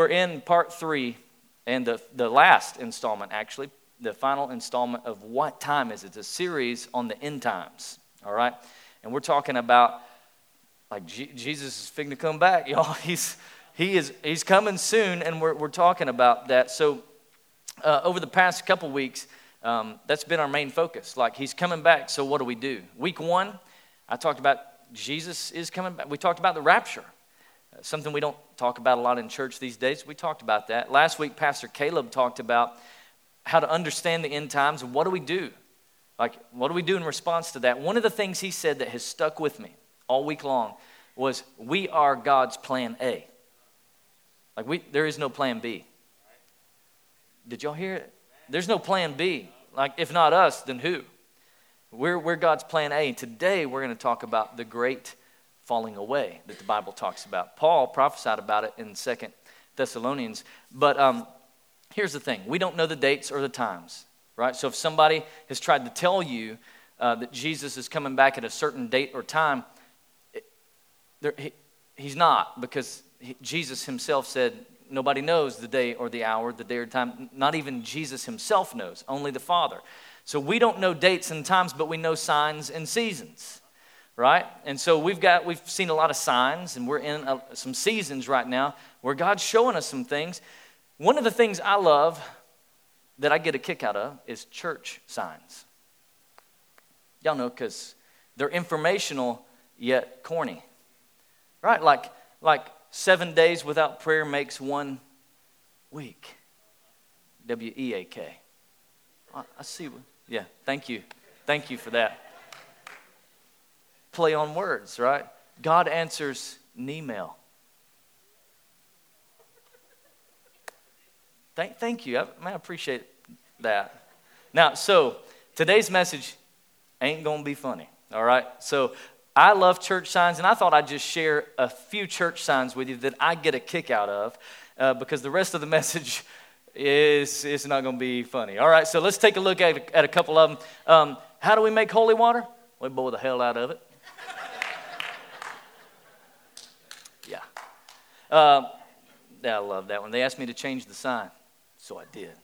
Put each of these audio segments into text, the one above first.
we're in part three, and the, the last installment, actually, the final installment of What Time Is It? It's a series on the end times, all right? And we're talking about, like, G- Jesus is fitting to come back, y'all. He's, he is, he's coming soon, and we're, we're talking about that. So, uh, over the past couple weeks, um, that's been our main focus. Like, he's coming back, so what do we do? Week one, I talked about Jesus is coming back. We talked about the rapture, something we don't talk about a lot in church these days. We talked about that. Last week, Pastor Caleb talked about how to understand the end times and what do we do? Like, what do we do in response to that? One of the things he said that has stuck with me all week long was, We are God's plan A. Like, we, there is no plan B. Did y'all hear it? There's no plan B. Like, if not us, then who? We're, we're God's plan A. Today we're going to talk about the great falling away that the Bible talks about. Paul prophesied about it in Second Thessalonians. But um, here's the thing we don't know the dates or the times, right? So if somebody has tried to tell you uh, that Jesus is coming back at a certain date or time, it, he, he's not because he, Jesus himself said, Nobody knows the day or the hour, the day or time. Not even Jesus himself knows, only the Father. So we don't know dates and times, but we know signs and seasons, right? And so we've got we've seen a lot of signs, and we're in a, some seasons right now where God's showing us some things. One of the things I love that I get a kick out of is church signs. Y'all know because they're informational yet corny, right? Like like seven days without prayer makes one week. W E A K. I see. Yeah, thank you. Thank you for that. Play on words, right? God answers email. Thank, thank you. I, man, I appreciate that. Now, so today's message ain't going to be funny, all right? So I love church signs, and I thought I'd just share a few church signs with you that I get a kick out of uh, because the rest of the message is it's not going to be funny. All right, so let's take a look at, at a couple of them. Um, how do we make holy water? We boil the hell out of it. yeah. Uh, I love that one. They asked me to change the sign, so I did.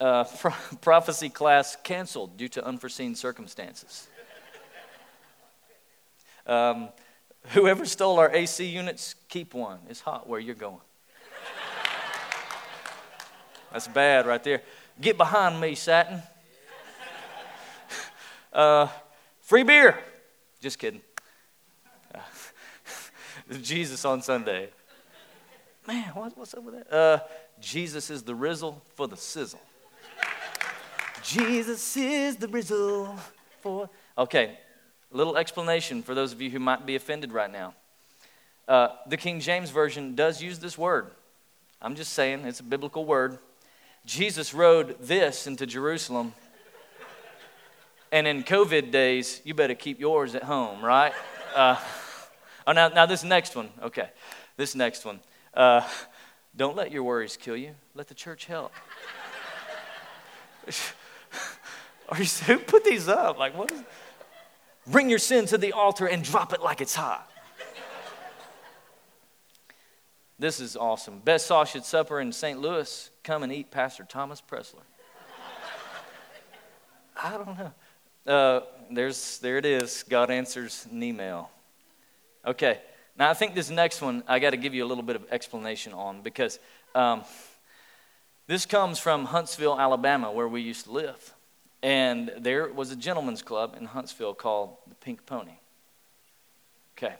Uh, pro- prophecy class canceled due to unforeseen circumstances. Um, whoever stole our AC units, keep one. It's hot where you're going. That's bad right there. Get behind me, Satan. Uh, free beer. Just kidding. Jesus on Sunday. Man, what, what's up with that? Uh, Jesus is the rizzle for the sizzle. Jesus is the rizzle for. Okay, a little explanation for those of you who might be offended right now. Uh, the King James Version does use this word. I'm just saying, it's a biblical word. Jesus rode this into Jerusalem. And in COVID days, you better keep yours at home, right? Uh, oh, now, now this next one. Okay, this next one. Uh, don't let your worries kill you. Let the church help. Are you, who put these up? Like, what is? Bring your sin to the altar and drop it like it's hot. This is awesome. Best sausage supper in St. Louis. Come and eat Pastor Thomas Pressler. I don't know. Uh, there's, there it is. God answers an email. Okay. Now, I think this next one I got to give you a little bit of explanation on because um, this comes from Huntsville, Alabama, where we used to live. And there was a gentleman's club in Huntsville called the Pink Pony. Okay.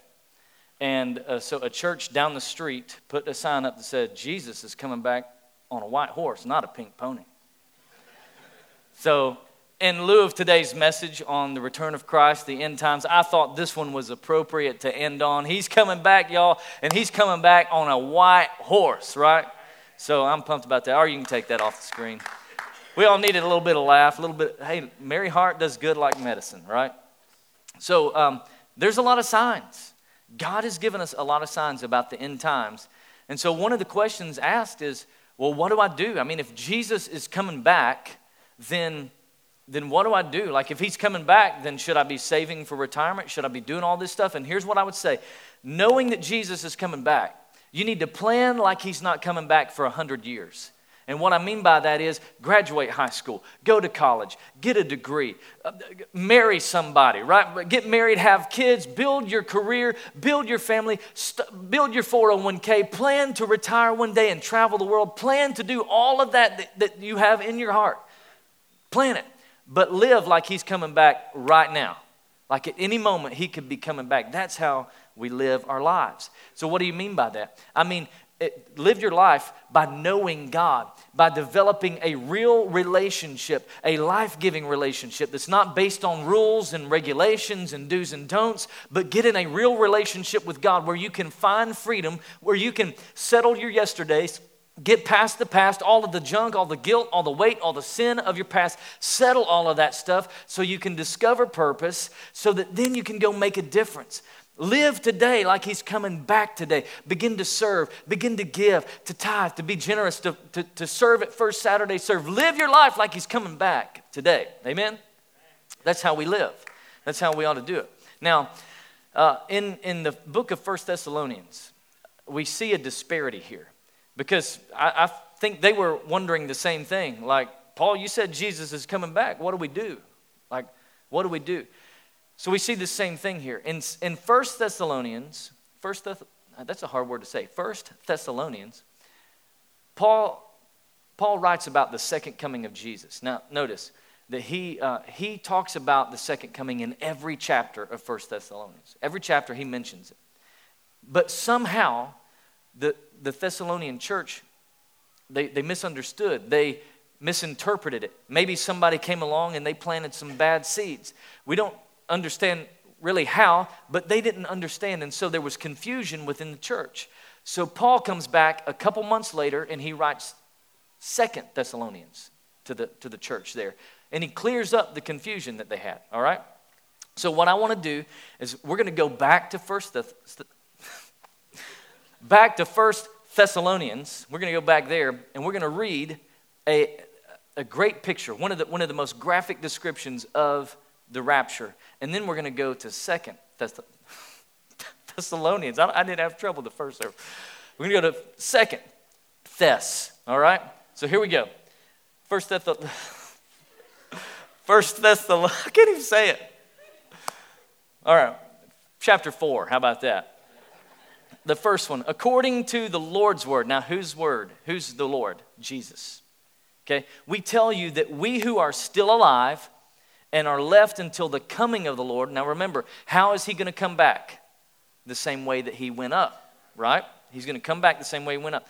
And uh, so a church down the street put a sign up that said, Jesus is coming back on a white horse, not a pink pony. so, in lieu of today's message on the return of Christ, the end times, I thought this one was appropriate to end on. He's coming back, y'all, and he's coming back on a white horse, right? So I'm pumped about that. Or you can take that off the screen. We all needed a little bit of laugh, a little bit. Hey, merry heart does good like medicine, right? So um, there's a lot of signs. God has given us a lot of signs about the end times. And so one of the questions asked is, well, what do I do? I mean, if Jesus is coming back, then then what do I do? Like if he's coming back, then should I be saving for retirement? Should I be doing all this stuff? And here's what I would say. Knowing that Jesus is coming back, You need to plan like he's not coming back for 100 years. And what I mean by that is graduate high school, go to college, get a degree, uh, marry somebody, right? Get married, have kids, build your career, build your family, st- build your 401k, plan to retire one day and travel the world, plan to do all of that, that that you have in your heart. Plan it, but live like he's coming back right now. Like at any moment, he could be coming back. That's how we live our lives. So, what do you mean by that? I mean, it, live your life by knowing God, by developing a real relationship, a life giving relationship that's not based on rules and regulations and do's and don'ts, but get in a real relationship with God where you can find freedom, where you can settle your yesterdays. Get past the past, all of the junk, all the guilt, all the weight, all the sin of your past. Settle all of that stuff so you can discover purpose, so that then you can go make a difference. Live today like He's coming back today. Begin to serve, begin to give, to tithe, to be generous, to, to, to serve at First Saturday Serve. Live your life like He's coming back today. Amen? That's how we live. That's how we ought to do it. Now, uh, in, in the book of First Thessalonians, we see a disparity here because I, I think they were wondering the same thing. Like, Paul, you said Jesus is coming back. What do we do? Like, what do we do? So we see the same thing here. In, in 1 Thessalonians, First Thess- that's a hard word to say. First Thessalonians, Paul, Paul writes about the second coming of Jesus. Now, notice that he, uh, he talks about the second coming in every chapter of First Thessalonians. Every chapter he mentions it. But somehow, the, the Thessalonian church, they, they misunderstood. They misinterpreted it. Maybe somebody came along and they planted some bad seeds. We don't understand really how, but they didn't understand. And so there was confusion within the church. So Paul comes back a couple months later and he writes Second Thessalonians to the, to the church there. And he clears up the confusion that they had, all right? So what I want to do is we're going to go back to First back to First Thessalonians. We're going to go back there and we're going to read a, a great picture, one of, the, one of the most graphic descriptions of the rapture. And then we're going to go to Second Thess- Thessalonians. I, I, didn't have trouble the first service. We're going to go to Second Thess. All right. So here we go. First Thess. First Thessalonians. I can't even say it. All right. Chapter four. How about that? The first one, according to the Lord's word. Now, whose word? Who's the Lord? Jesus. Okay? We tell you that we who are still alive and are left until the coming of the Lord. Now remember, how is he going to come back? The same way that he went up, right? He's going to come back the same way he went up.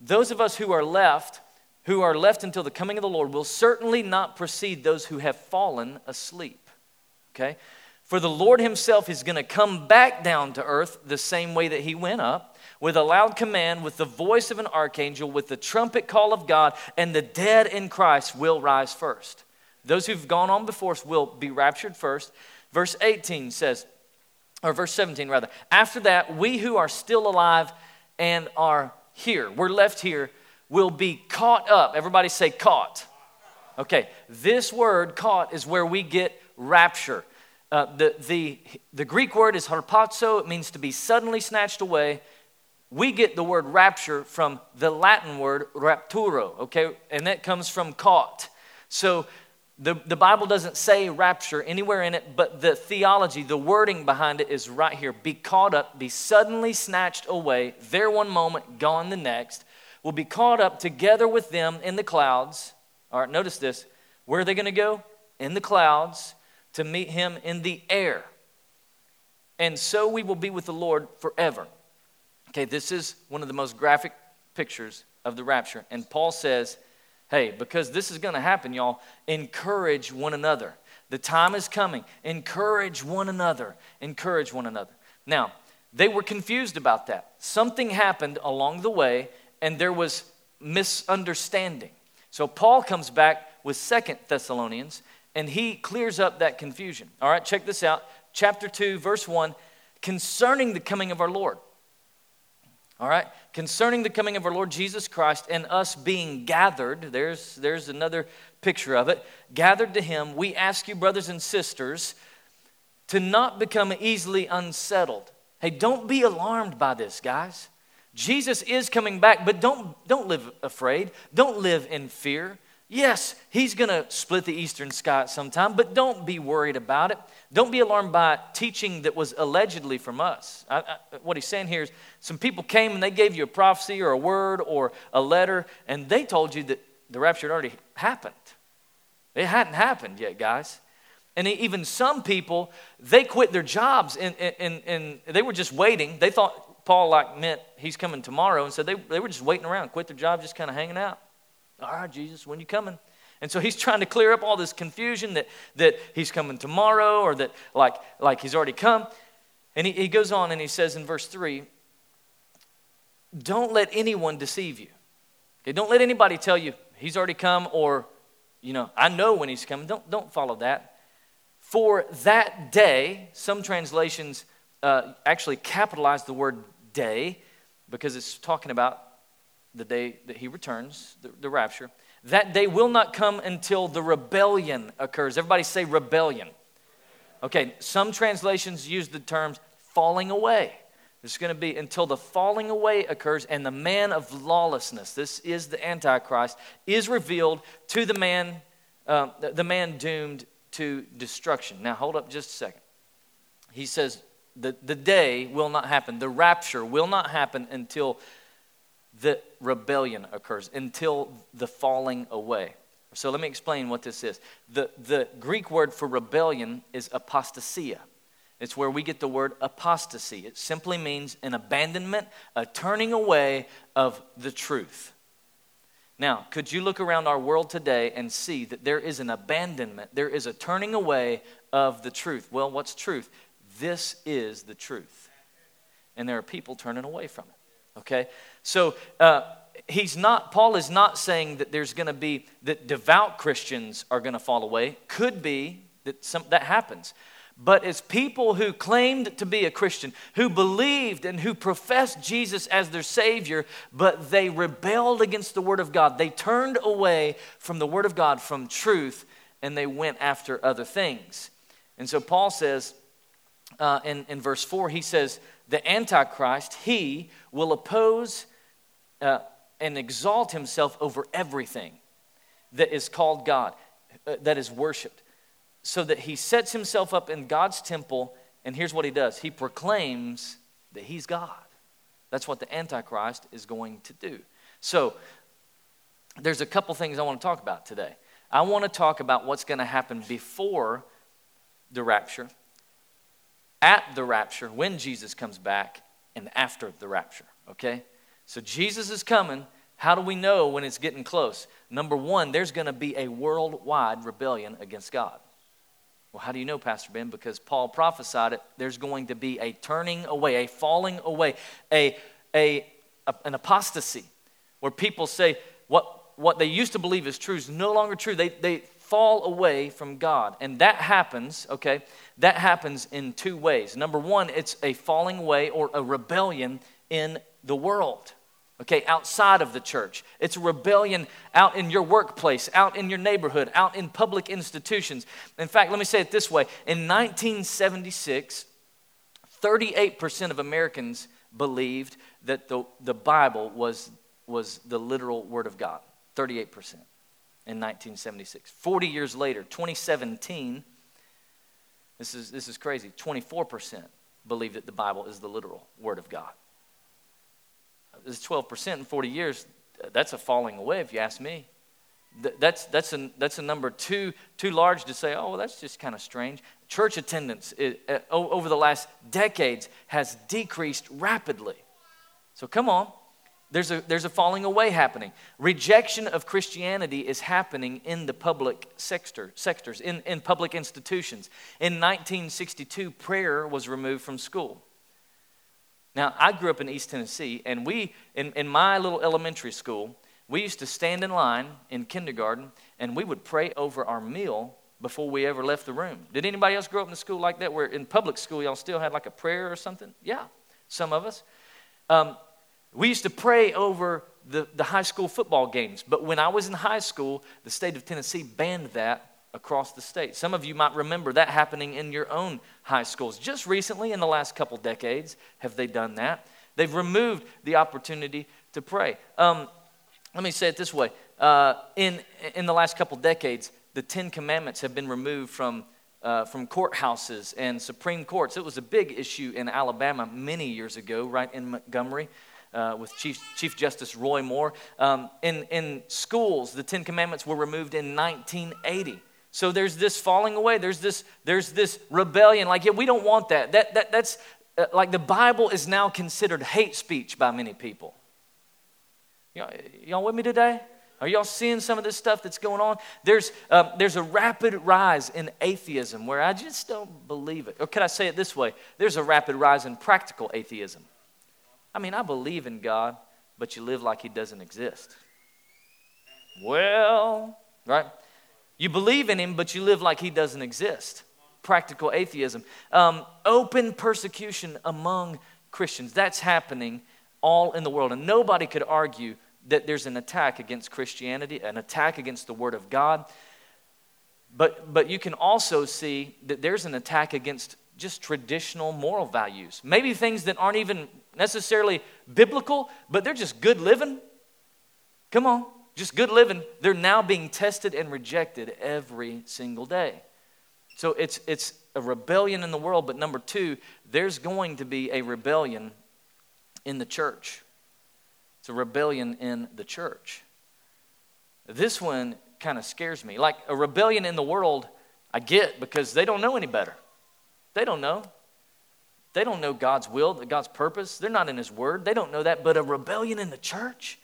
Those of us who are left, who are left until the coming of the Lord, will certainly not precede those who have fallen asleep. Okay? For the Lord himself is going to come back down to earth the same way that he went up, with a loud command, with the voice of an archangel, with the trumpet call of God, and the dead in Christ will rise first. Those who've gone on before us will be raptured first. Verse 18 says, or verse 17 rather, after that, we who are still alive and are here, we're left here, will be caught up. Everybody say caught. Okay, this word caught is where we get rapture. Uh, the, the, the Greek word is harpazo, it means to be suddenly snatched away. We get the word rapture from the Latin word rapturo, okay, and that comes from caught. So the, the Bible doesn't say rapture anywhere in it, but the theology, the wording behind it is right here. Be caught up, be suddenly snatched away, there one moment, gone the next. Will be caught up together with them in the clouds. All right, notice this. Where are they going to go? In the clouds to meet him in the air. And so we will be with the Lord forever. Okay, this is one of the most graphic pictures of the rapture. And Paul says, Hey, because this is going to happen, y'all, encourage one another. The time is coming. Encourage one another. Encourage one another. Now, they were confused about that. Something happened along the way, and there was misunderstanding. So Paul comes back with Second Thessalonians, and he clears up that confusion. All right, check this out. Chapter 2, verse 1 concerning the coming of our Lord. All right? Concerning the coming of our Lord Jesus Christ and us being gathered, there's, there's another picture of it. Gathered to Him, we ask you, brothers and sisters, to not become easily unsettled. Hey, don't be alarmed by this, guys. Jesus is coming back, but don't, don't live afraid. Don't live in fear. Yes, he's going to split the eastern sky sometime, but don't be worried about it. Don't be alarmed by teaching that was allegedly from us. I, I, what he's saying here is some people came and they gave you a prophecy or a word or a letter, and they told you that the rapture had already happened. It hadn't happened yet, guys. And even some people, they quit their jobs and, and, and they were just waiting. They thought Paul like meant he's coming tomorrow, and so they, they were just waiting around, quit their job, just kind of hanging out. All right, Jesus, when you coming? And so he's trying to clear up all this confusion that, that he's coming tomorrow or that like, like he's already come. And he, he goes on and he says in verse 3 Don't let anyone deceive you. Okay, don't let anybody tell you he's already come or, you know, I know when he's coming. Don't, don't follow that. For that day, some translations uh, actually capitalize the word day because it's talking about the day that he returns, the, the rapture. That day will not come until the rebellion occurs. Everybody say rebellion. Okay, some translations use the terms falling away. There's going to be until the falling away occurs and the man of lawlessness, this is the Antichrist, is revealed to the man, uh, the man doomed to destruction. Now, hold up just a second. He says the, the day will not happen, the rapture will not happen until the rebellion occurs, until the falling away. So let me explain what this is. The, the Greek word for rebellion is apostasia. It's where we get the word apostasy. It simply means an abandonment, a turning away of the truth. Now, could you look around our world today and see that there is an abandonment, there is a turning away of the truth? Well, what's truth? This is the truth. And there are people turning away from it. Okay? So, uh, he's not, Paul is not saying that there's going to be, that devout Christians are going to fall away. Could be that some, that happens but as people who claimed to be a Christian, who believed and who professed Jesus as their Savior, but they rebelled against the Word of God. They turned away from the Word of God, from truth, and they went after other things. And so Paul says uh, in, in verse 4, he says, The Antichrist, he will oppose uh, and exalt himself over everything that is called God, uh, that is worshiped so that he sets himself up in God's temple, and here's what he does he proclaims that he's God. That's what the Antichrist is going to do. So, there's a couple things I want to talk about today. I want to talk about what's going to happen before the rapture, at the rapture, when Jesus comes back, and after the rapture, okay? So, Jesus is coming. How do we know when it's getting close? Number one, there's going to be a worldwide rebellion against God. Well, how do you know, Pastor Ben? Because Paul prophesied it. There's going to be a turning away, a falling away, a, a, a an apostasy where people say what, what they used to believe is true is no longer true. They, they fall away from God. And that happens, okay, that happens in two ways. Number one, it's a falling away or a rebellion in the world okay, outside of the church. It's a rebellion out in your workplace, out in your neighborhood, out in public institutions. In fact, let me say it this way in 1976, 38% of Americans believed that the, the Bible was, was the literal Word of God. 38% in 1976. 40 years later, 2017, this is, this is crazy, 24% believe that the Bible is the literal Word of God is 12% in 40 years. That's a falling away, if you ask me. That's, that's, a, that's a number too, too large to say, oh, well, that's just kind of strange. Church attendance it, uh, over the last decades has decreased rapidly. So come on. There's a, there's a falling away happening. Rejection of Christianity is happening in the public sector, sectors, in, in public institutions. In 1962, prayer was removed from school. Now, I grew up in East Tennessee, and we, in, in my little elementary school, we used to stand in line in kindergarten and we would pray over our meal before we ever left the room. Did anybody else grow up in a school like that where in public school y'all still had like a prayer or something? Yeah, some of us. Um, we used to pray over the, the high school football games, but when I was in high school, the state of Tennessee banned that across the state. Some of you might remember that happening in your own high schools. Just recently, in the last couple decades, have they done that. They've removed the opportunity to pray. Um, let me say it this way uh, in, in the last couple decades, the Ten Commandments have been removed from, uh, from courthouses and Supreme Courts. It was a big issue in Alabama many years ago, right in Montgomery. Uh, with Chief, Chief Justice Roy Moore. Um, in, in schools, the Ten Commandments were removed in 1980. So there's this falling away. There's this, there's this rebellion. Like, yeah, we don't want that. that, that that's uh, like the Bible is now considered hate speech by many people. Y'all, y'all with me today? Are y'all seeing some of this stuff that's going on? There's, um, there's a rapid rise in atheism where I just don't believe it. Or could I say it this way? There's a rapid rise in practical atheism. I mean, I believe in God, but you live like He doesn't exist. Well, right? You believe in Him, but you live like He doesn't exist. Practical atheism. Um, open persecution among Christians. That's happening all in the world. And nobody could argue that there's an attack against Christianity, an attack against the Word of God. But, but you can also see that there's an attack against just traditional moral values. Maybe things that aren't even necessarily biblical, but they're just good living. Come on, just good living. They're now being tested and rejected every single day. So it's, it's a rebellion in the world, but number two, there's going to be a rebellion in the church. It's a rebellion in the church. This one kind of scares me. Like a rebellion in the world, I get because they don't know any better. They don't know. They don't know God's will, God's purpose. They're not in His Word. They don't know that. But a rebellion in the church,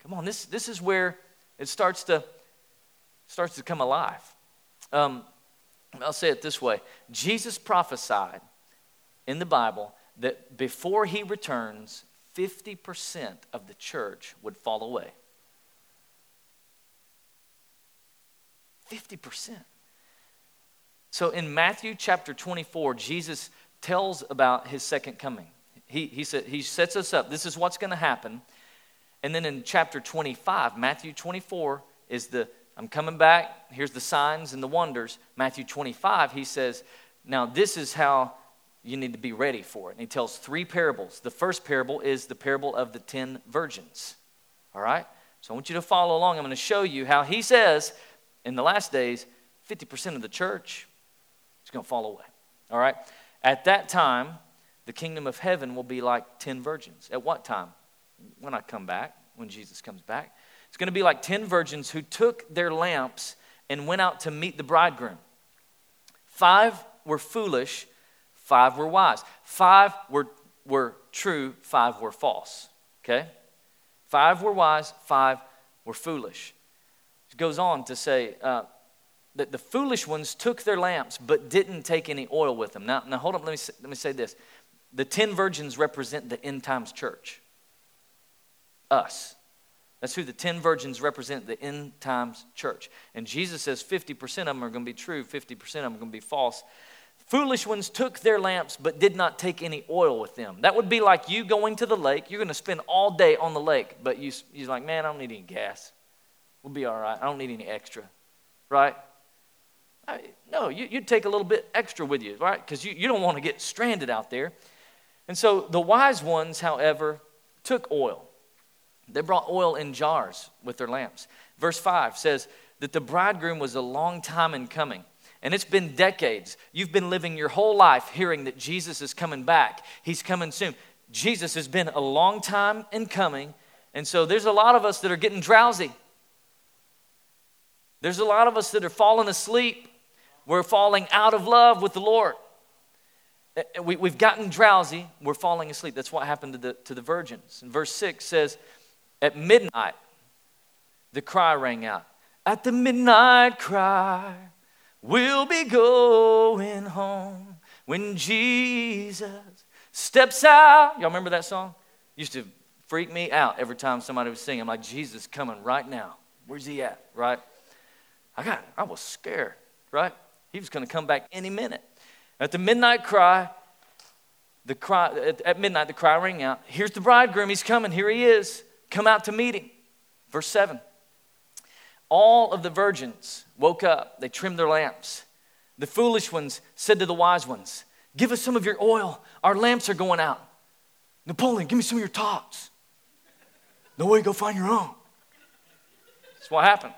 come on, this, this is where it starts to, starts to come alive. Um, I'll say it this way Jesus prophesied in the Bible that before He returns, 50% of the church would fall away. 50%. So in Matthew chapter 24, Jesus tells about his second coming. He, he, said, he sets us up. This is what's going to happen. And then in chapter 25, Matthew 24 is the, I'm coming back. Here's the signs and the wonders. Matthew 25, he says, Now this is how you need to be ready for it. And he tells three parables. The first parable is the parable of the ten virgins. All right? So I want you to follow along. I'm going to show you how he says in the last days, 50% of the church going to fall away. All right? At that time, the kingdom of heaven will be like 10 virgins. At what time? When I come back, when Jesus comes back. It's going to be like 10 virgins who took their lamps and went out to meet the bridegroom. Five were foolish Five were wise. Five were, were true, five were false. Okay? Five were wise, five were foolish. It goes on to say uh, that the foolish ones took their lamps but didn't take any oil with them. Now, now hold on, let me, say, let me say this. The ten virgins represent the end times church. Us. That's who the 10 virgins represent, the end times church. And Jesus says 50% of them are going to be true, 50% of them are going to be false. Foolish ones took their lamps but did not take any oil with them. That would be like you going to the lake. You're going to spend all day on the lake, but you, you're like, man, I don't need any gas. We'll be all right. I don't need any extra, right? I, no, you, would take a little bit extra with you, right? Because you, you don't want to get stranded out there. And so the wise ones, however, took oil. They brought oil in jars with their lamps. Verse 5 says that the bridegroom was a long time in coming. And it's been decades. You've been living your whole life hearing that Jesus is coming back. He's coming soon. Jesus has been a long time in coming. And so there's a lot of us that are getting drowsy. There's a lot of us that are falling asleep. We're falling out of love with the Lord. Eh, eh, we, have gotten drowsy. We're falling asleep. That's what happened to the, to the virgins. And verse 6 says, At midnight, the cry rang out. At the midnight cry, We'll be going home when Jesus steps out. Y'all remember that song? Used to freak me out every time somebody was singing. I'm like, Jesus coming right now. Where's he at? Right? I got, I was scared, right? He was going to come back any minute. At the midnight cry, the cry at midnight the cry rang out. Here's the bridegroom. He's coming. Here he is. Come out to meet him. Verse 7 all of the virgins woke up, they trimmed their lamps. The foolish ones said to the wise ones, Give us some of your oil, our lamps are going out. Napoleon, give me some of your tots. No way, go find your own. That's what happened.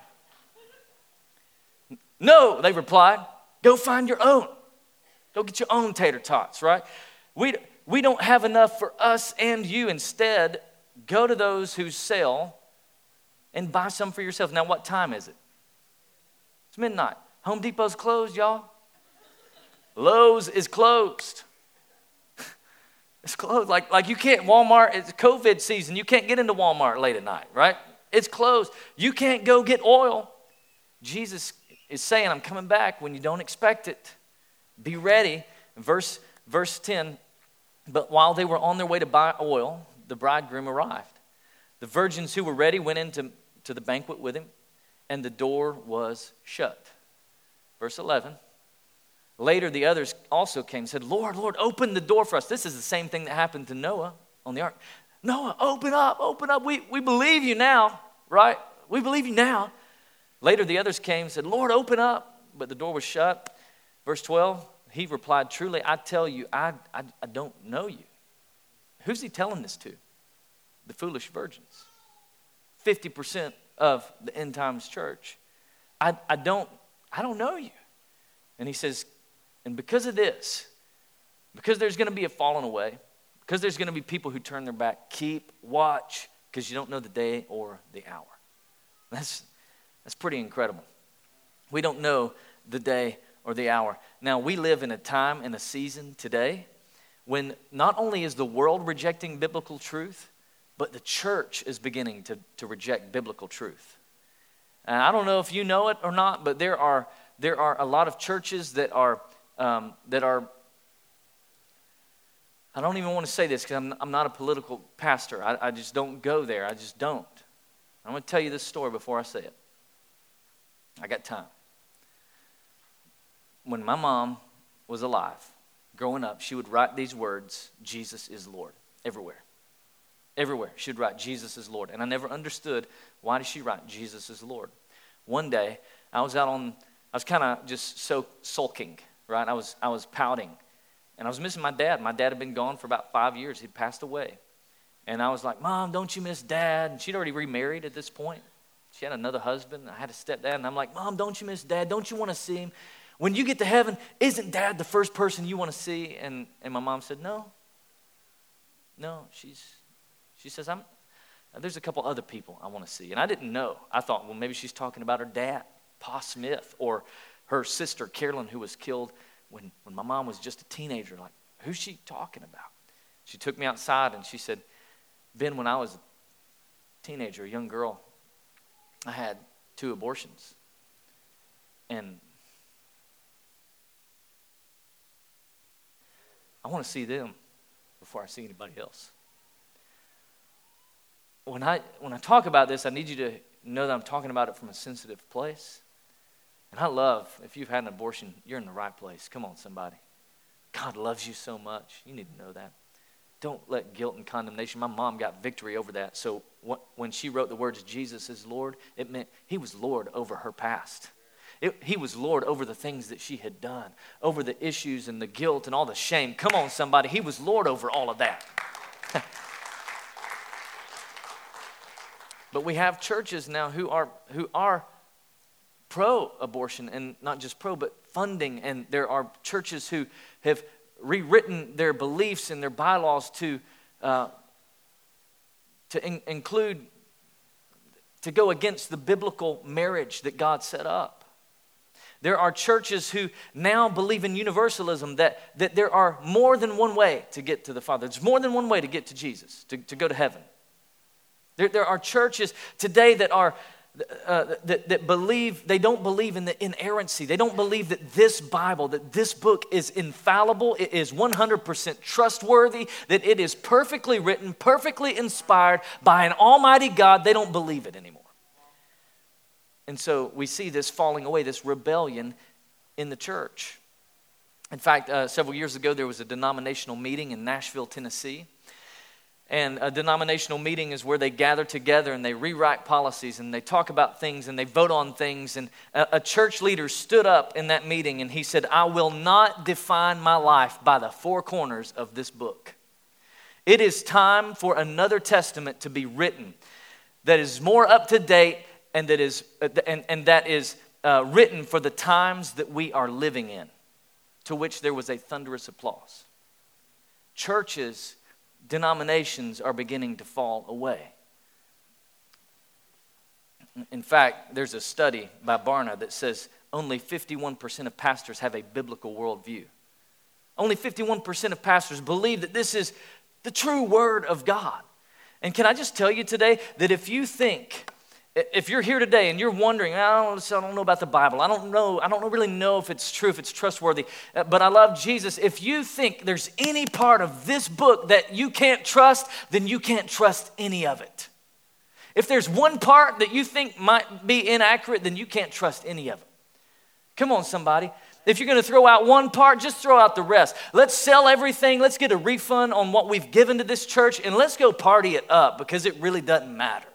No, they replied, go find your own. Go get your own tater tots, right? We, we don't have enough for us and you. Instead, go to those who sell and buy some for yourself. Now, what time is it? It's midnight. Home Depot's closed, y'all. Lowe's is closed. it's closed. Like, like you can't, Walmart, it's COVID season. You can't get into Walmart late at night, right? It's closed. You can't go get oil. Jesus is saying, I'm coming back when you don't expect it. Be ready. Verse, verse 10 But while they were on their way to buy oil, the bridegroom arrived. The virgins who were ready went into to the banquet with him, and the door was shut. Verse 11 Later, the others also came and said, Lord, Lord, open the door for us. This is the same thing that happened to Noah on the ark. Noah, open up, open up. We, we believe you now, right? We believe you now. Later, the others came and said, Lord, open up. But the door was shut. Verse 12, he replied, Truly, I tell you, I, I, I don't know you. Who's he telling this to? The foolish virgins. 50% of the end times church. I, I, don't, I don't know you. And he says, and because of this, because there's going to be a falling away, because there's going to be people who turn their back, keep watch, because you don't know the day or the hour. That's, that's pretty incredible. We don't know the day or the hour. Now, we live in a time and a season today when not only is the world rejecting biblical truth, but the church is beginning to, to reject biblical truth. And I don't know if you know it or not, but there are, there are a lot of churches that are, um, that are I don't even want to say this because I'm, I'm not a political pastor. I, I just don't go there. I just don't. I'm going to tell you this story before I say it. I got time. When my mom was alive, growing up, she would write these words Jesus is Lord, everywhere. Everywhere. She would write Jesus is Lord. And I never understood why did she write Jesus is Lord. One day, I was out on, I was kind of just so sulking, right? I was, I was pouting. And I was missing my dad. My dad had been gone for about five years. He'd passed away. And I was like, Mom, don't you miss dad? And she'd already remarried at this point. She had another husband. I had a stepdad. And I'm like, Mom, don't you miss dad? Don't you want to see him? When you get to heaven, isn't dad the first person you want to see? And, and my mom said, No. No, she's, she says, I'm, there's a couple other people I want to see. And I didn't know. I thought, well, maybe she's talking about her dad, Pa Smith, or her sister, Carolyn, who was killed when, when my mom was just a teenager. Like, who's she talking about? She took me outside and she said, Ben, when I was a teenager, a young girl, I had two abortions. And I want to see them before I see anybody else. When I, when I talk about this, I need you to know that I'm talking about it from a sensitive place. And I love, if you've had an abortion, you're in the right place. Come on, somebody. God loves you so much. You need to know that. Don't let guilt and condemnation. My mom got victory over that. So when she wrote the words, Jesus is Lord, it meant he was Lord over her past. It, he was Lord over the things that she had done, over the issues and the guilt and all the shame. Come on, somebody. He was Lord over all of that. but we have churches now who are, who are pro abortion and not just pro, but funding. And there are churches who have rewritten their beliefs and their bylaws to, uh, to in- include, to go against the biblical marriage that God set up. There are churches who now believe in universalism that, that there are more than one way to get to the Father. There's more than one way to get to Jesus, to, to go to heaven. There, there are churches today that are uh, that, that believe they don't believe in the inerrancy they don't believe that this bible that this book is infallible it is 100% trustworthy that it is perfectly written perfectly inspired by an almighty god they don't believe it anymore and so we see this falling away, this rebellion in the church. In fact, uh, several years ago, there was a denominational meeting in Nashville, Tennessee. And a denominational meeting is where they gather together and they rewrite policies and they talk about things and they vote on things. And a, a church leader stood up in that meeting and he said, I will not define my life by the four corners of this book. It is time for another testament to be written that is more up to date and that is, uh, and, and that is uh, written for the times that we are living in, to which there was a thunderous applause. Churches, denominations are beginning to fall away. In fact, there's a study by Barna that says only 51% of pastors have a biblical worldview. Only 51% of pastors believe that this is the true word of God. And can I just tell you today that if you think, if you're here today and you're wondering, I don't, I don't know about the Bible, I don't know, I don't really know if it's true, if it's trustworthy, uh, but I love Jesus. If you think there's any part of this book that you can't trust, then you can't trust any of it. If there's one part that you think might be inaccurate, then you can't trust any of it. Come on, somebody. If you're going to throw out one part, just throw out the rest. Let's sell everything. Let's get a refund on what we've given to this church and let's go party it up because it really doesn't matter.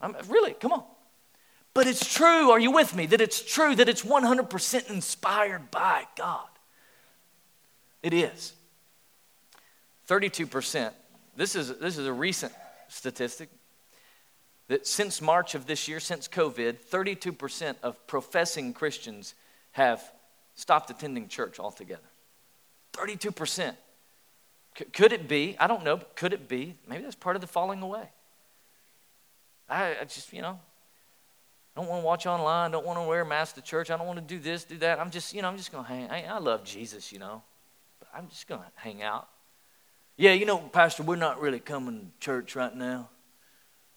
I'm, really, come on. But it's true. Are you with me? That it's true, that it's 100% inspired by God. It is. 32%. This is, this is a recent statistic that since March of this year, since COVID, 32% of professing Christians have stopped attending church altogether. 32%. C- could it be? I don't know. Could it be? Maybe that's part of the falling away. I, I just, you know, I don't want to watch online. Don't want to wear a mask to church. I don't want to do this, do that. I'm just, you know, I'm just going to hang. I, I love Jesus, you know, but I'm just going to hang out. Yeah, you know, Pastor, we're not really coming to church right now.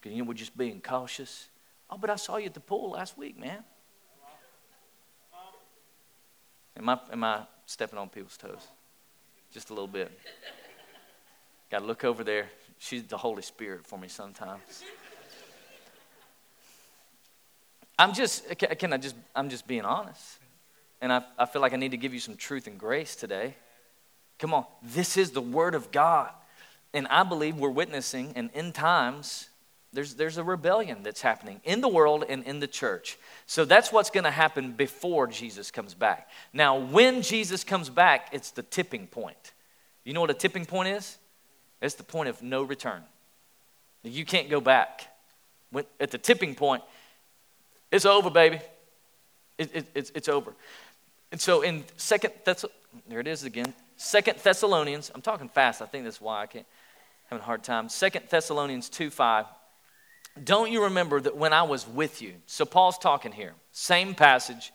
You know, we're just being cautious. Oh, but I saw you at the pool last week, man. Am I, am I stepping on people's toes? Just a little bit. Got to look over there. She's the Holy Spirit for me sometimes. I'm just, can I just, I'm just being honest. And I, I feel like I need to give you some truth and grace today. Come on, this is the Word of God. And I believe we're witnessing, and in times, there's, there's a rebellion that's happening in the world and in the church. So that's what's going to happen before Jesus comes back. Now, when Jesus comes back, it's the tipping point. You know what a tipping point is? It's the point of no return. You can't go back. When, at the tipping point, it's over, baby. It, it, it's, it's over. And so in Second Thess- there it is again. Second Thessalonians, I'm talking fast, I think that's why I can't having a hard time. Second Thessalonians 2 5. Don't you remember that when I was with you? So Paul's talking here, same passage.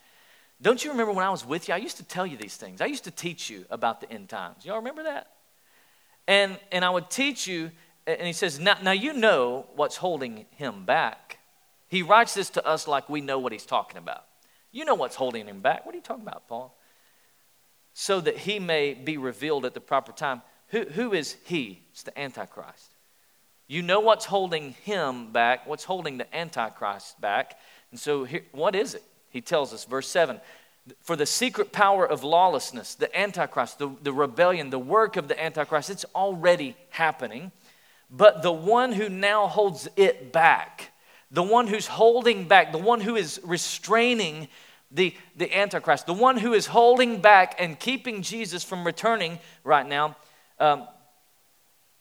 Don't you remember when I was with you? I used to tell you these things. I used to teach you about the end times. Y'all remember that? And and I would teach you, and he says, now, now you know what's holding him back. He writes this to us like we know what he's talking about. You know what's holding him back. What are you talking about, Paul? so that he may be revealed at the proper time. Who, who is he? It's the Antichrist. You know what's holding him back, what's holding the Antichrist back. And so, here, what is it? He tells us, verse 7 For the secret power of lawlessness, the Antichrist, the, the rebellion, the work of the Antichrist, it's already happening. But the one who now holds it back, the one who's holding back, the one who is restraining the, the Antichrist, the one who is holding back and keeping Jesus from returning right now. Um,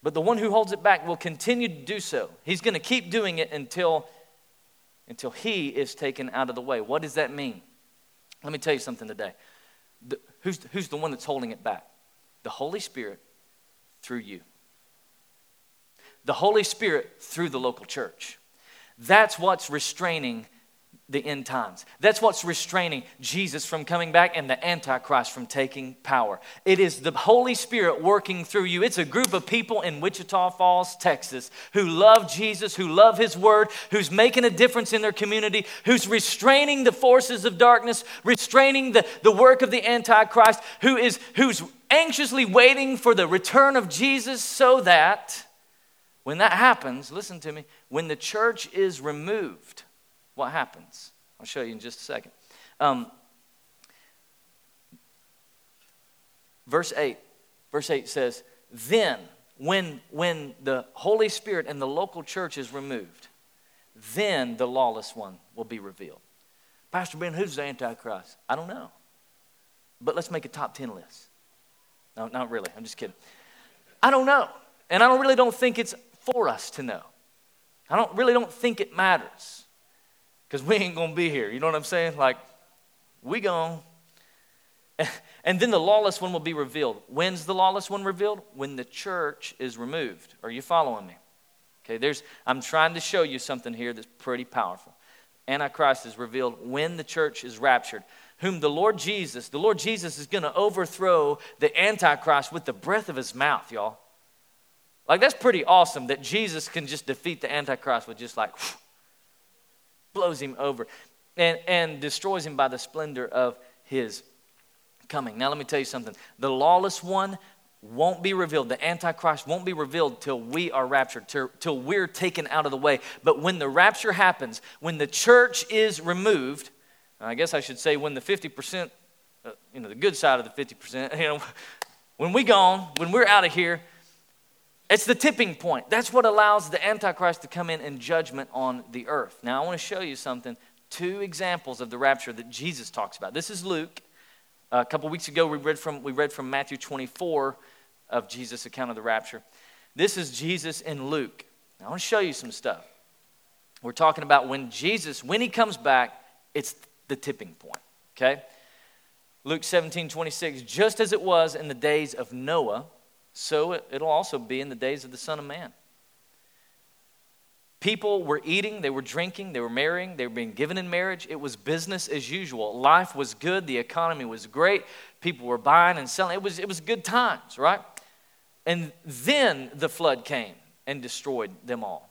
but the one who holds it back will continue to do so. He's going to keep doing it until, until he is taken out of the way. What does that mean? Let me tell you something today. The, who's, who's the one that's holding it back? The Holy Spirit through you. The Holy Spirit through the local church. That's what's restraining the end times. That's what's restraining Jesus from coming back and the Antichrist from taking power. It is the Holy Spirit working through you. It's a group of people in Wichita Falls, Texas, who love Jesus, who love His Word, who's making a difference in their community, who's restraining the forces of darkness, restraining the, the work of the Antichrist, who is, who's anxiously waiting for the return of Jesus so that when that happens, listen to me, when the church is removed, what happens? I'll show you in just a second. Um, verse 8. Verse 8 says, Then, when, when the Holy Spirit and the local church is removed, then the lawless one will be revealed. Pastor Ben, who's the Antichrist? I don't know. But let's make a top 10 list. No, not really. I'm just kidding. I don't know. And I don't really don't think it's for us to know. I don't really don't think it matters. Because we ain't gonna be here. You know what I'm saying? Like, we gone. And then the lawless one will be revealed. When's the lawless one revealed? When the church is removed. Are you following me? Okay, there's I'm trying to show you something here that's pretty powerful. Antichrist is revealed when the church is raptured. Whom the Lord Jesus, the Lord Jesus is going to overthrow the Antichrist with the breath of his mouth, y'all. Like, that's pretty awesome that Jesus can just defeat the Antichrist with just like, whew, blows him over and, and destroys him by the splendor of his coming. Now, let me tell you something. The lawless one won't be revealed. The Antichrist won't be revealed till we are raptured, till, till we're taken out of the way. But when the rapture happens, when the church is removed, I guess I should say when the 50%, uh, you know, the good side of the 50%, you know, when we gone, when we're out of here, it's the tipping point. That's what allows the Antichrist to come in in judgment on the earth. Now, I want to show you something, two examples of the rapture that Jesus talks about. This is Luke. A couple weeks ago, we read, from, we read from Matthew 24 of Jesus' account of the rapture. This is Jesus in Luke. Now, I want to show you some stuff. We're talking about when Jesus, when he comes back, it's the tipping point, okay? Luke 17, 26, just as it was in the days of Noah, so it, it'll also be in the days of the Son of Man. People were eating, they were drinking, they were marrying, they were being given in marriage. It was business as usual. Life was good, the economy was great, people were buying and selling. It was, it was good times, right? And then the flood came and destroyed them all.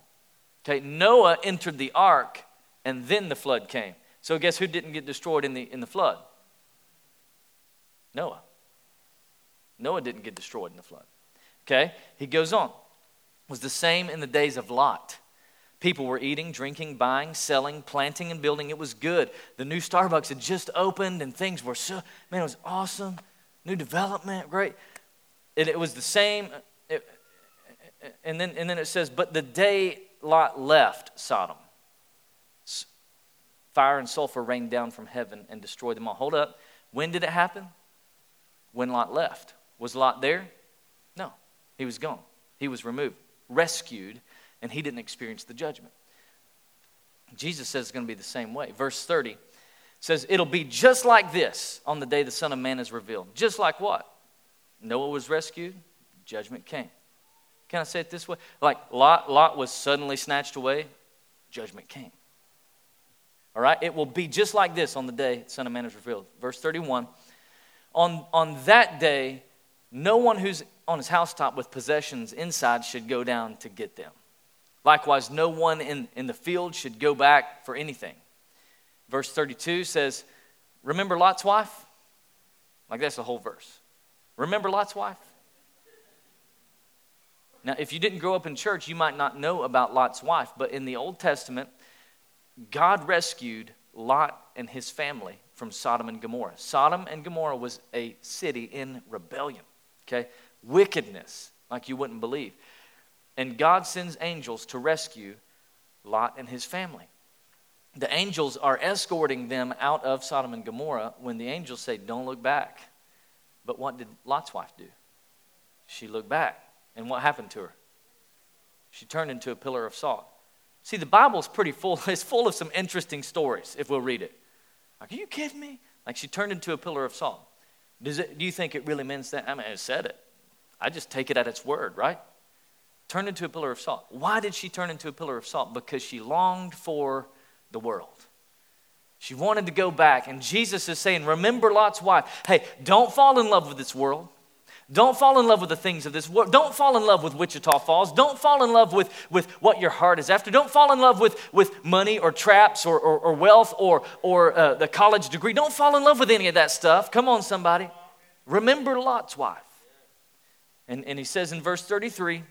Okay, Noah entered the ark, and then the flood came. So guess who didn't get destroyed in the, in the flood? Noah. Noah didn't get destroyed in the flood. Okay, he goes on. It was the same in the days of Lot. People were eating, drinking, buying, selling, planting, and building. It was good. The new Starbucks had just opened and things were so, man, it was awesome. New development, great. It, it was the same. It, and, then, and then it says, but the day Lot left Sodom, fire and sulfur rained down from heaven and destroyed them all. Hold up. When did it happen? When Lot left. Was Lot there? He was gone. He was removed, rescued and he didn't experience the judgment. Jesus says it's going to be the same way. Verse 30 says, It'll be just like this on the day the Son of Man is revealed. Just like what? Noah was rescued, judgment came. Can I say it this way? Like Lot, Lot was suddenly snatched away, judgment came. All right? It will be just like this on the day the Son of Man is revealed. Verse 31 On, on that day, no one who's on his housetop with possessions inside should go down to get them. Likewise, no one in, in the field should go back for anything. Verse 32 says, Remember Lot's wife? Like that's the whole verse. Remember Lot's wife? Now, if you didn't grow up in church, you might not know about Lot's wife, but in the Old Testament, God rescued Lot and his family from Sodom and Gomorrah. Sodom and Gomorrah was a city in rebellion, okay? Wickedness, like you wouldn't believe. And God sends angels to rescue Lot and his family. The angels are escorting them out of Sodom and Gomorrah when the angels say, Don't look back. But what did Lot's wife do? She looked back. And what happened to her? She turned into a pillar of salt. See, the Bible's pretty full. It's full of some interesting stories if we'll read it. Like, are you kidding me? Like, she turned into a pillar of salt. Does it, do you think it really means that? I mean, it said it. I just take it at its word, right? turned into a pillar of salt. Why did she turn into a pillar of salt? Because she longed for the world. She wanted to go back. And Jesus is saying, Remember Lot's wife. Hey, don't fall in love with this world. Don't fall in love with the things of this world. Don't fall in love with Wichita Falls. Don't fall in love with, with what your heart is after. Don't fall in love with, with money or traps or, or, or wealth or, or uh, the college degree. Don't fall in love with any of that stuff. Come on, somebody. Remember Lot's wife. And, and he says in verse 33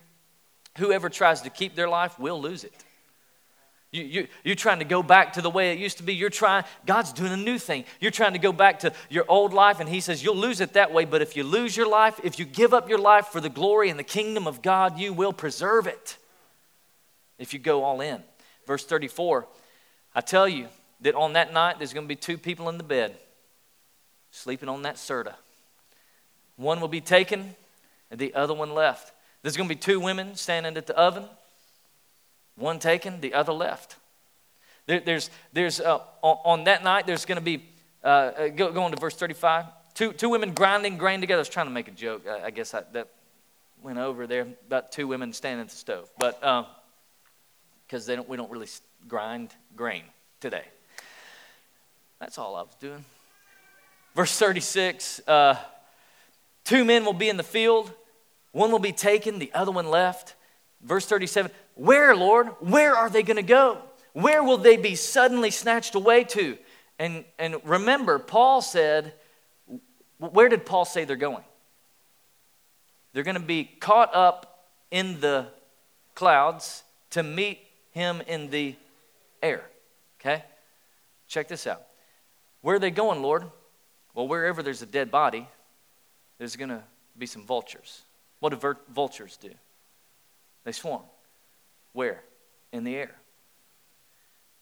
Whoever tries to keep their life will lose it. You, you, you're trying to go back to the way it used to be. You're trying, God's doing a new thing. You're trying to go back to your old life, and He says you'll lose it that way. But if you lose your life, if you give up your life for the glory and the kingdom of God, you will preserve it if you go all in. Verse 34 I tell you that on that night there's going to be two people in the bed sleeping on that serta. One will be taken, and the other one left. There's going to be two women standing at the oven, one taken, the other left. There, there's, there's uh, on, that night, there's going to be, uh, uh, go, going to verse 35, two, two women grinding grain together. I was trying to make a joke. I, I guess I, that went over there about two women standing at the stove. But because uh, don't, we don't really grind grain today. That's all I was doing. Verse 36 uh, Two men will be in the field, one will be taken, the other one left. Verse 37 Where, Lord? Where are they going to go? Where will they be suddenly snatched away to? And, and remember, Paul said, Where did Paul say they're going? They're going to be caught up in the clouds to meet him in the air. Okay? Check this out. Where are they going, Lord? Well, wherever there's a dead body, there's going to be some vultures. What do vultures do? They swarm. Where? In the air.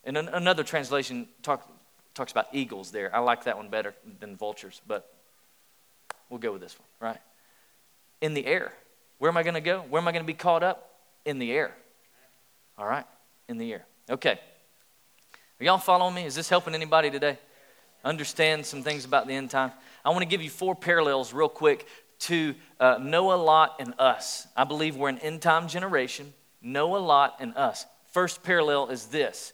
And another translation talk, talks about eagles there. I like that one better than vultures, but we'll go with this one, right? In the air. Where am I going to go? Where am I going to be caught up? In the air. All right? In the air. Okay. Are y'all following me? Is this helping anybody today? Understand some things about the end time? I want to give you four parallels real quick to uh, Noah, Lot, and us. I believe we're an end time generation. Noah, Lot, and us. First parallel is this.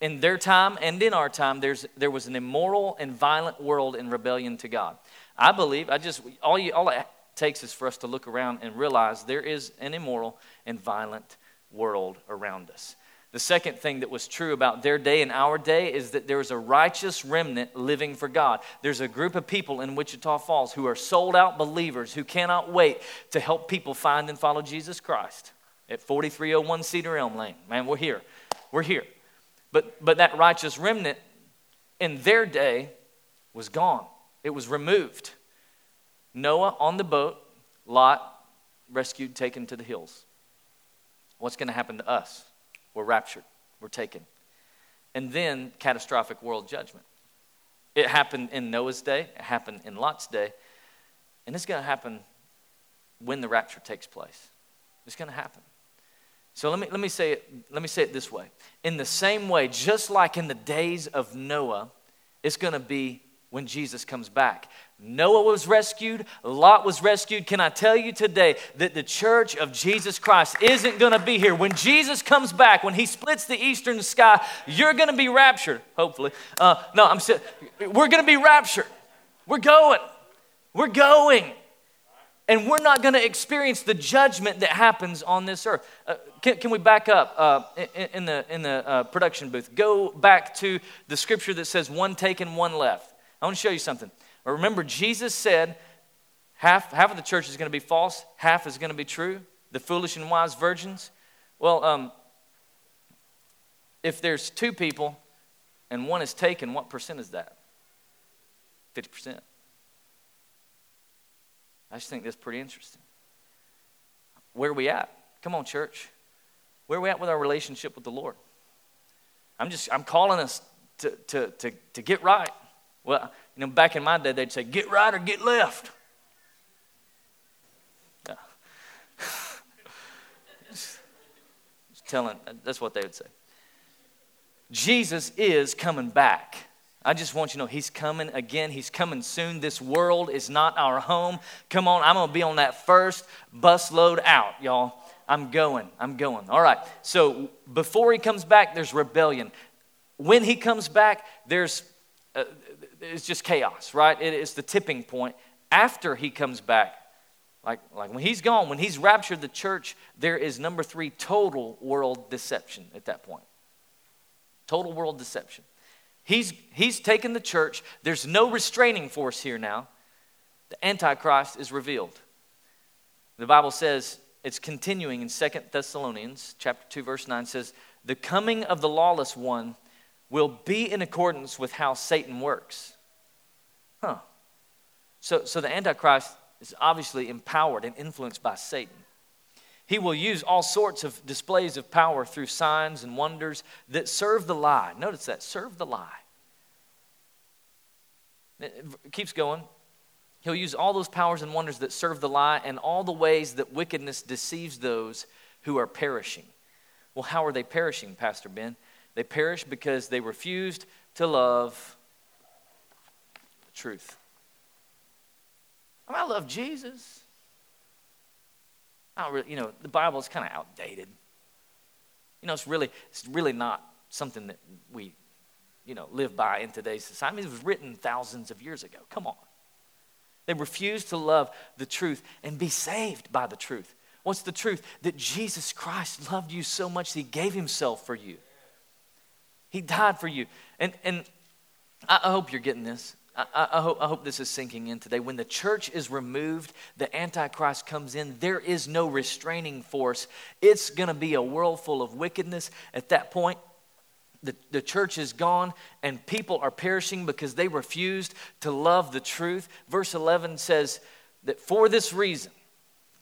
In their time and in our time, there's, there was an immoral and violent world in rebellion to God. I believe, I just, all, you, all it takes is for us to look around and realize there is an immoral and violent world around us. The second thing that was true about their day and our day is that there is a righteous remnant living for God. There's a group of people in Wichita Falls who are sold out believers who cannot wait to help people find and follow Jesus Christ at 4301 Cedar Elm Lane. Man, we're here. We're here. But, but that righteous remnant in their day was gone, it was removed. Noah on the boat, Lot rescued, taken to the hills. What's going to happen to us? We're raptured, we're taken. And then catastrophic world judgment. It happened in Noah's day, it happened in Lot's day, and it's going to happen when the rapture takes place. It's going to happen. So let me, let, me say it, let me say it this way. In the same way, just like in the days of Noah, it's going to be when Jesus comes back. Noah was rescued, Lot was rescued. Can I tell you today that the church of Jesus Christ isn't going to be here? When Jesus comes back, when he splits the eastern sky, you're going to be raptured, hopefully. Uh, no, I'm we're going to be raptured. We're going. We're going. And we're not going to experience the judgment that happens on this earth. Uh, can, can, we back up uh, in, in, the, in the uh, production booth? Go back to the scripture that says one taken, one left. I want to show you something. Remember, Jesus said half, half of the church is going to be false, half is going to be true. The foolish and wise virgins. Well, um, if there's two people and one is taken, what percent is that? 50%. I just think that's pretty interesting. Where are we at? Come on, church. Where are we at with our relationship with the Lord? I'm just, I'm calling us to, to, to, to get right. Well, you know, back in my day, they'd say, get right or get left. Yeah. telling, that's what they would say. Jesus is coming back. I just want you to know He's coming again. He's coming soon. This world is not our home. Come on, I'm going to be on that first bus load out, y'all. I'm going. I'm going. All right. So before He comes back, there's rebellion. When He comes back, there's uh, it's just chaos, right? It is the tipping point. After he comes back, like, like when he's gone, when he's raptured the church, there is number three, total world deception at that point. Total world deception. He's, he's taken the church. There's no restraining force here now. The Antichrist is revealed. The Bible says, it's continuing in Second Thessalonians chapter 2, verse 9 says, the coming of the lawless one will be in accordance with how Satan works. Huh. So, so the Antichrist is obviously empowered and influenced by Satan. He will use all sorts of displays of power through signs and wonders that serve the lie. Notice that serve the lie. It keeps going. He'll use all those powers and wonders that serve the lie and all the ways that wickedness deceives those who are perishing. Well, how are they perishing, Pastor Ben? They perish because they refused to love the truth. I, mean, I love Jesus. I don't really, you know, the Bible is kind of outdated. You know, it's really, it's really not something that we, you know, live by in today's society. I mean, it was written thousands of years ago. Come on. They refuse to love the truth and be saved by the truth. What's the truth? That Jesus Christ loved you so much he gave himself for you. He died for you. And, and I, hope you're getting this. I, I, hope, I hope this is sinking in today. When the church is removed, the Antichrist comes in, there is no restraining force. It's going to be a world full of wickedness. At that point, the, the church is gone and people are perishing because they refused to love the truth. Verse 11 says that for this reason,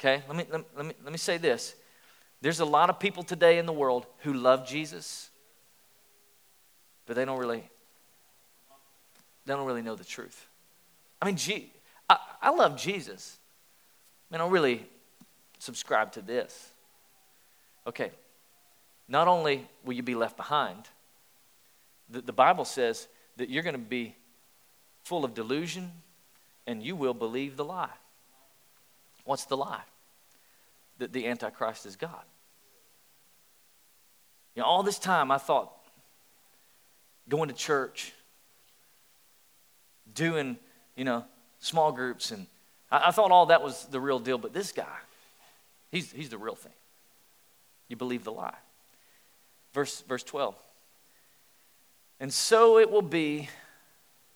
okay, let me, let me, let me say this. There's a lot of people today in the world who love Jesus, but they don't really, they don't really know the truth. I mean, gee, I, I love Jesus. I mean, I don't really subscribe to this. Okay, not only will you be left behind, the, the Bible says that you're going to be full of delusion and you will believe the lie. What's the lie? That the Antichrist is God. You know, all this time I thought going to church, doing, you know, small groups, and I, I thought all that was the real deal, but this guy, he's, he's the real thing. You believe the lie. Verse, verse 12. And so it will be,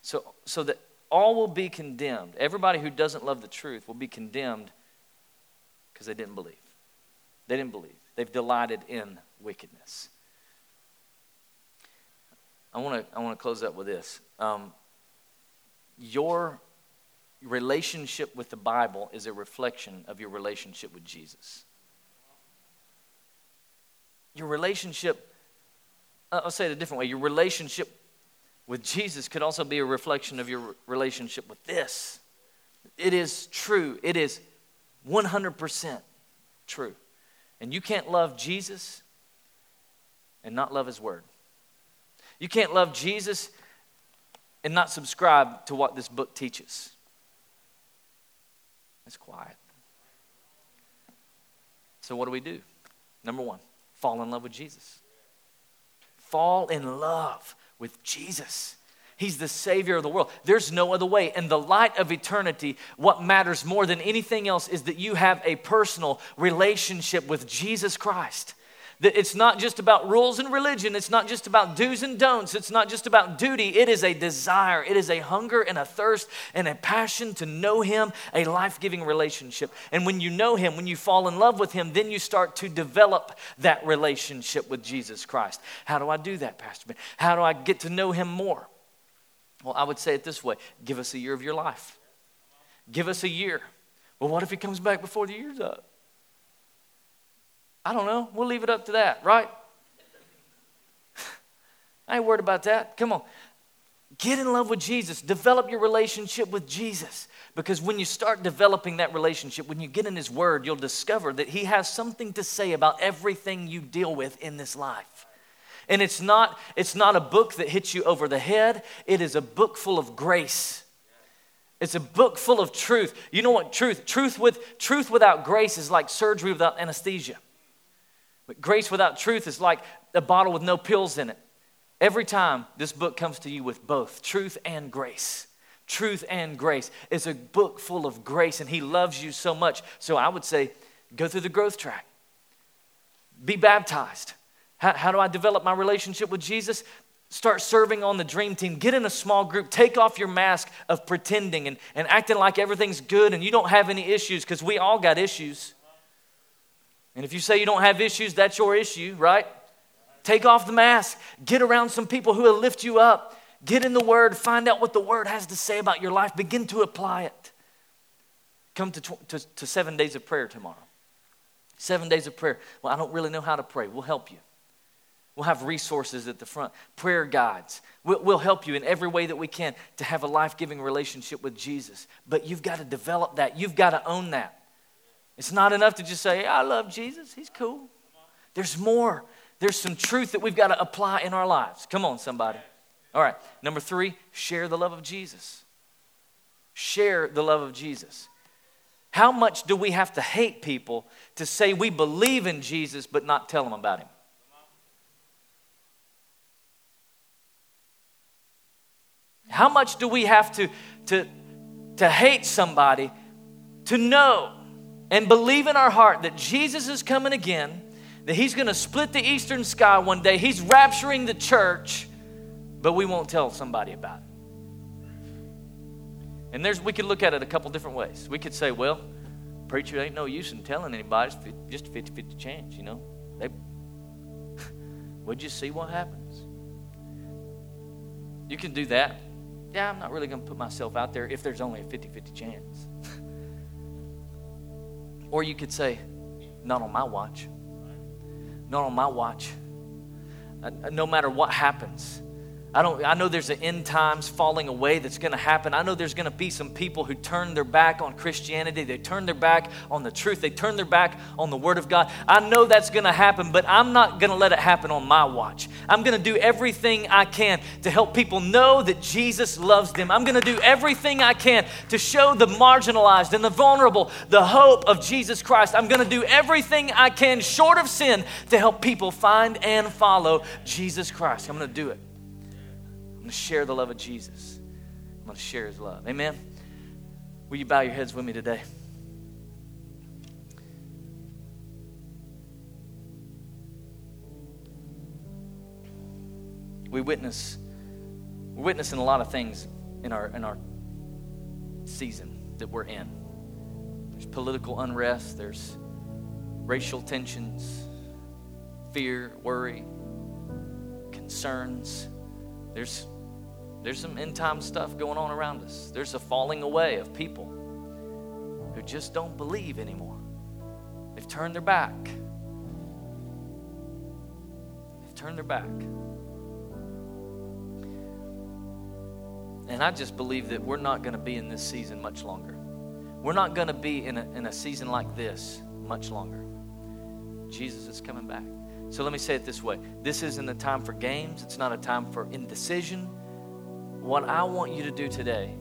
so, so that all will be condemned. Everybody who doesn't love the truth will be condemned because they didn't believe. They didn't believe. They've delighted in wickedness. I want to I want to close up with this. Um, your relationship with the Bible is a reflection of your relationship with Jesus. Your relationship I'll say it a different way. Your relationship with Jesus could also be a reflection of your relationship with this. It is true. It is 100% true. And you can't love Jesus and not love his word. You can't love Jesus and not subscribe to what this book teaches. It's quiet. So, what do we do? Number one, fall in love with Jesus fall in love with Jesus. He's the Savior of the world. There's no other way. In the light of eternity, what matters more than anything else is that you have a personal relationship with Jesus Christ. That it's not just about rules and religion. It's not just about do's and don'ts. It's not just about duty. It is a desire. It is a hunger and a thirst and a passion to know Him, a life giving relationship. And when you know Him, when you fall in love with Him, then you start to develop that relationship with Jesus Christ. How do I do that, Pastor Ben? How do I get to know Him more? Well, I would say it this way give us a year of your life. Give us a year. Well, what if He comes back before the year's up? I don't know. We'll leave it up to that, right? I ain't worried about that. Come on. Get in love with Jesus. Develop your relationship with Jesus. Because when you start developing that relationship, when you get in His Word, you'll discover that He has something to say about everything you deal with in this life. And it's not, it's not a book that hits you over the head, it is a book full of grace. It's a book full of truth. You know what truth? Truth with truth without grace is like surgery without anesthesia. But grace without truth is like a bottle with no pills in it. Every time this book comes to you with both truth and grace. Truth and grace. is a book full of grace, and He loves you so much. So I would say, go through the growth track, be baptized. How, how do I develop my relationship with Jesus? Start serving on the dream team. Get in a small group. Take off your mask of pretending and, and acting like everything's good and you don't have any issues because we all got issues. And if you say you don't have issues, that's your issue, right? Take off the mask. Get around some people who will lift you up. Get in the Word. Find out what the Word has to say about your life. Begin to apply it. Come to, tw- to, to seven days of prayer tomorrow. Seven days of prayer. Well, I don't really know how to pray. We'll help you. We'll have resources at the front, prayer guides. We'll, we'll help you in every way that we can to have a life giving relationship with Jesus. But you've got to develop that, you've got to own that. It's not enough to just say, I love Jesus, he's cool. There's more. There's some truth that we've got to apply in our lives. Come on, somebody. All right, number three, share the love of Jesus. Share the love of Jesus. How much do we have to hate people to say we believe in Jesus but not tell them about him? How much do we have to, to, to hate somebody to know and believe in our heart that Jesus is coming again, that He's going to split the eastern sky one day, He's rapturing the church, but we won't tell somebody about it? And there's, we could look at it a couple different ways. We could say, well, preacher ain't no use in telling anybody. It's just a 50 50 chance, you know. They, would you see what happens? You can do that yeah, I'm not really going to put myself out there if there's only a 50 50 chance. or you could say, not on my watch. Not on my watch. Uh, no matter what happens, I don't I know there's an end times falling away that's going to happen. I know there's going to be some people who turn their back on Christianity. They turn their back on the truth. They turn their back on the word of God. I know that's going to happen, but I'm not going to let it happen on my watch. I'm going to do everything I can to help people know that Jesus loves them. I'm going to do everything I can to show the marginalized and the vulnerable the hope of Jesus Christ. I'm going to do everything I can short of sin to help people find and follow Jesus Christ. I'm going to do it. I'm going to share the love of Jesus. I'm going to share his love. Amen. Will you bow your heads with me today? We witness, we're witnessing a lot of things in our in our season that we're in. There's political unrest, there's racial tensions, fear, worry, concerns. There's there's some end time stuff going on around us. There's a falling away of people who just don't believe anymore. They've turned their back. They've turned their back. And I just believe that we're not going to be in this season much longer. We're not going to be in a, in a season like this much longer. Jesus is coming back. So let me say it this way this isn't a time for games, it's not a time for indecision what I want you to do today,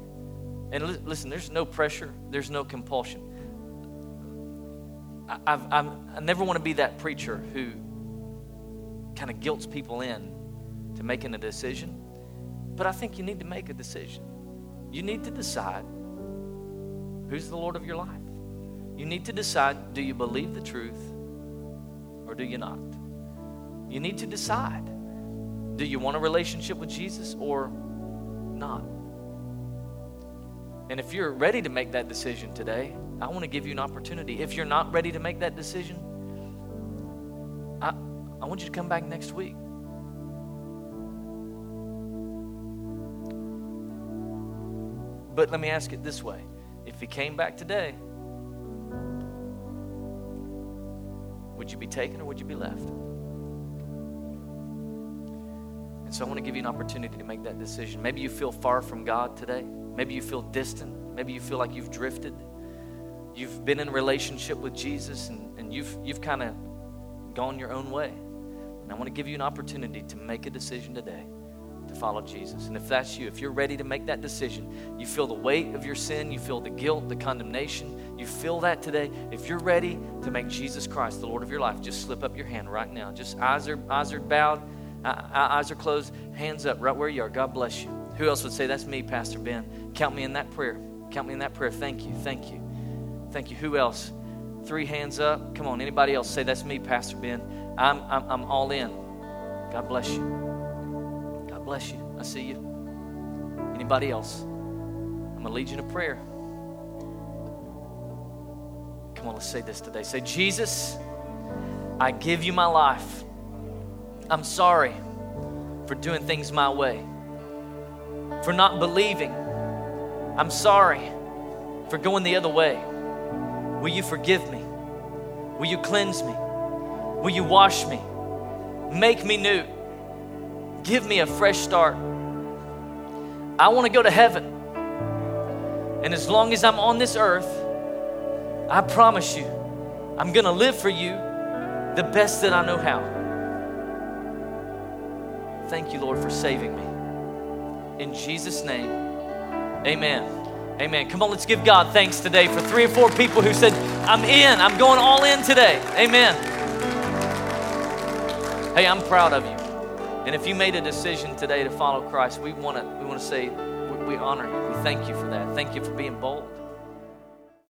and li- listen, there's no pressure, there's no compulsion. I, I've, I've, I never want to be that preacher who kind of guilts people in to making a decision, but I think you need to make a decision. You need to decide who's the Lord of your life. You need to decide do you believe the truth or do you not? You need to decide do you want a relationship with Jesus or not. And if you're ready to make that decision today, I want to give you an opportunity. If you're not ready to make that decision, I, I want you to come back next week. But let me ask it this way if he came back today, would you be taken or would you be left? And so I want to give you an opportunity to make that decision. Maybe you feel far from God today. Maybe you feel distant. Maybe you feel like you've drifted. You've been in relationship with Jesus and, and you've, you've kind of gone your own way. And I want to give you an opportunity to make a decision today to follow Jesus. And if that's you, if you're ready to make that decision, you feel the weight of your sin, you feel the guilt, the condemnation, you feel that today. If you're ready to make Jesus Christ the Lord of your life, just slip up your hand right now. Just eyes are, eyes are bowed eyes are closed, hands up right where you are. God bless you. Who else would say, That's me, Pastor Ben? Count me in that prayer. Count me in that prayer. Thank you. Thank you. Thank you. Who else? Three hands up. Come on. Anybody else say, That's me, Pastor Ben? I'm, I'm, I'm all in. God bless you. God bless you. I see you. Anybody else? I'm going to lead you a prayer. Come on, let's say this today. Say, Jesus, I give you my life. I'm sorry for doing things my way, for not believing. I'm sorry for going the other way. Will you forgive me? Will you cleanse me? Will you wash me? Make me new. Give me a fresh start. I want to go to heaven. And as long as I'm on this earth, I promise you, I'm going to live for you the best that I know how. Thank you, Lord, for saving me. In Jesus' name, amen. Amen. Come on, let's give God thanks today for three or four people who said, I'm in, I'm going all in today. Amen. Hey, I'm proud of you. And if you made a decision today to follow Christ, we want to we want to say we honor you. We thank you for that. Thank you for being bold.